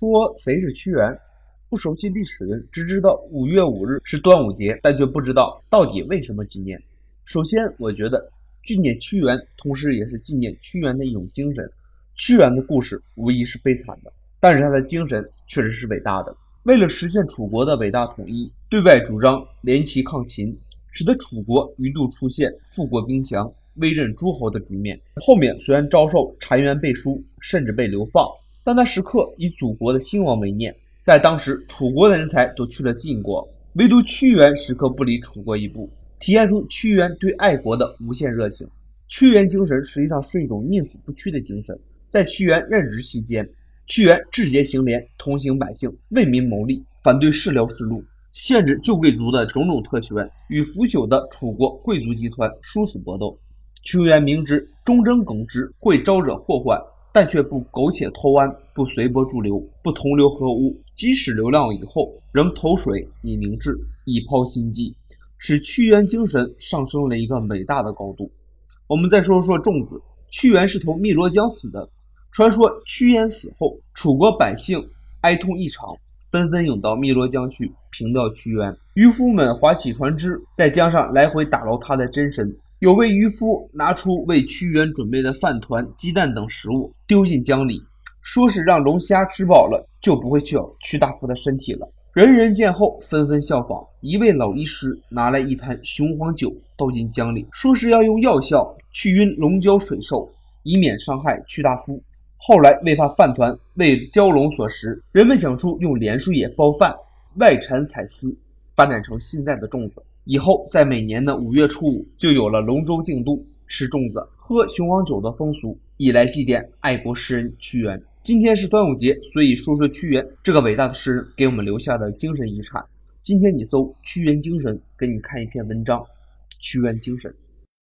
说谁是屈原？不熟悉历史人只知道五月五日是端午节，但却不知道到底为什么纪念。首先，我觉得纪念屈原，同时也是纪念屈原的一种精神。屈原的故事无疑是悲惨的，但是他的精神确实是伟大的。为了实现楚国的伟大统一，对外主张联齐抗秦，使得楚国一度出现富国兵强、威震诸侯的局面。后面虽然遭受澶渊背书，甚至被流放，但他时刻以祖国的兴亡为念。在当时，楚国的人才都去了晋国，唯独屈原时刻不离楚国一步，体现出屈原对爱国的无限热情。屈原精神实际上是一种宁死不屈的精神。在屈原任职期间，屈原志节行廉，同情百姓，为民谋利，反对世僚世禄，限制旧贵族的种种特权，与腐朽的楚国贵族集团殊死搏斗。屈原明知忠贞耿直会招惹祸患。但却不苟且偷安，不随波逐流，不同流合污。即使流浪以后，仍投水以明志，以抛心机，使屈原精神上升了一个伟大的高度。我们再说说粽子。屈原是投汨罗江死的。传说屈原死后，楚国百姓哀痛异常，纷纷涌到汨罗江去凭吊屈原。渔夫们划起船只，在江上来回打捞他的真身。有位渔夫拿出为屈原准备的饭团、鸡蛋等食物，丢进江里，说是让龙虾吃饱了就不会去咬屈大夫的身体了。人人见后纷纷效仿。一位老医师拿来一坛雄黄酒，倒进江里，说是要用药效去晕龙蛟水兽，以免伤害屈大夫。后来为怕饭团为蛟龙所食，人们想出用莲树叶包饭，外缠彩丝，发展成现在的粽子。以后，在每年的五月初五，就有了龙舟竞渡、吃粽子、喝雄黄酒的风俗，以来祭奠爱国诗人屈原。今天是端午节，所以说说屈原这个伟大的诗人给我们留下的精神遗产。今天你搜“屈原精神”，给你看一篇文章，《屈原精神》。